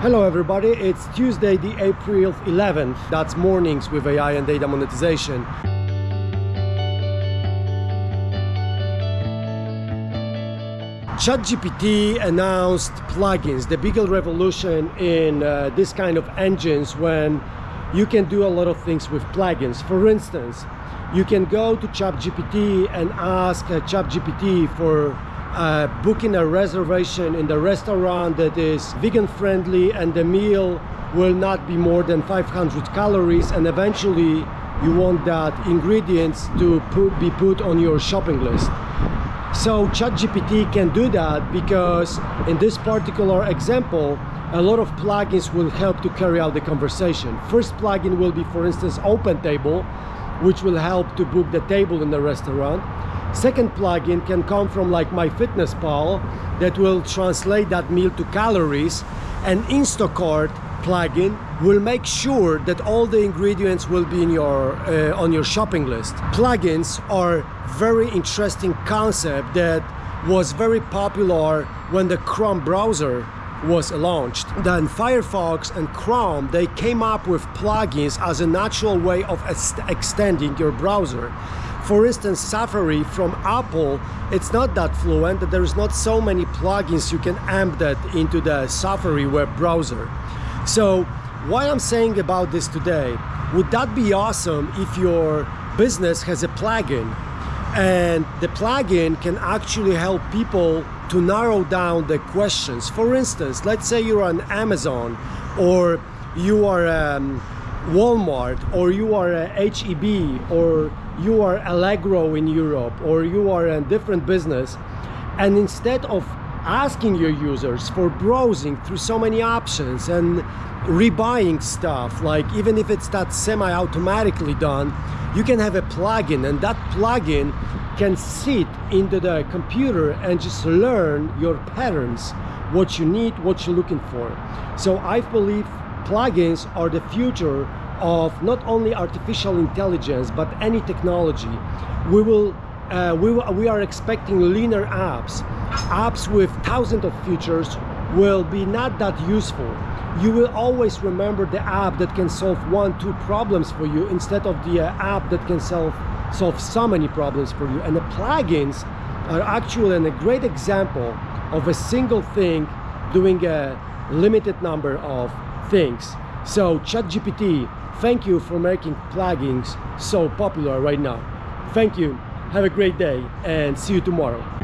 Hello everybody, it's Tuesday the April 11th. That's mornings with AI and data monetization. ChatGPT announced plugins, the bigger revolution in uh, this kind of engines when you can do a lot of things with plugins. For instance, you can go to ChatGPT and ask uh, ChatGPT for uh, booking a reservation in the restaurant that is vegan friendly and the meal will not be more than 500 calories and eventually you want that ingredients to put, be put on your shopping list. So ChatGPT can do that because in this particular example, a lot of plugins will help to carry out the conversation. First plugin will be, for instance, OpenTable, which will help to book the table in the restaurant. Second plugin can come from like MyFitnessPal that will translate that meal to calories. And Instacart plugin will make sure that all the ingredients will be in your uh, on your shopping list. Plugins are very interesting concept that was very popular when the Chrome browser was launched. Then Firefox and Chrome, they came up with plugins as a natural way of extending your browser. For instance, Safari from Apple, it's not that fluent, that there's not so many plugins you can embed into the Safari web browser. So, why I'm saying about this today, would that be awesome if your business has a plugin and the plugin can actually help people to narrow down the questions. For instance, let's say you're on Amazon or you are um, Walmart or you are HEB or you are Allegro in Europe or you are a different business and instead of asking your users for browsing through so many options and rebuying stuff like even if it's that semi-automatically done you can have a plugin and that plugin can sit into the computer and just learn your patterns what you need what you're looking for. So i believe plugins are the future of not only artificial intelligence but any technology. We will uh, we, we are expecting leaner apps apps with thousands of features will be not that useful you will always remember the app that can solve one, two problems for you instead of the uh, app that can solve, solve so many problems for you. And the plugins are actually a great example of a single thing doing a limited number of things. So ChatGPT, thank you for making plugins so popular right now. Thank you. Have a great day and see you tomorrow.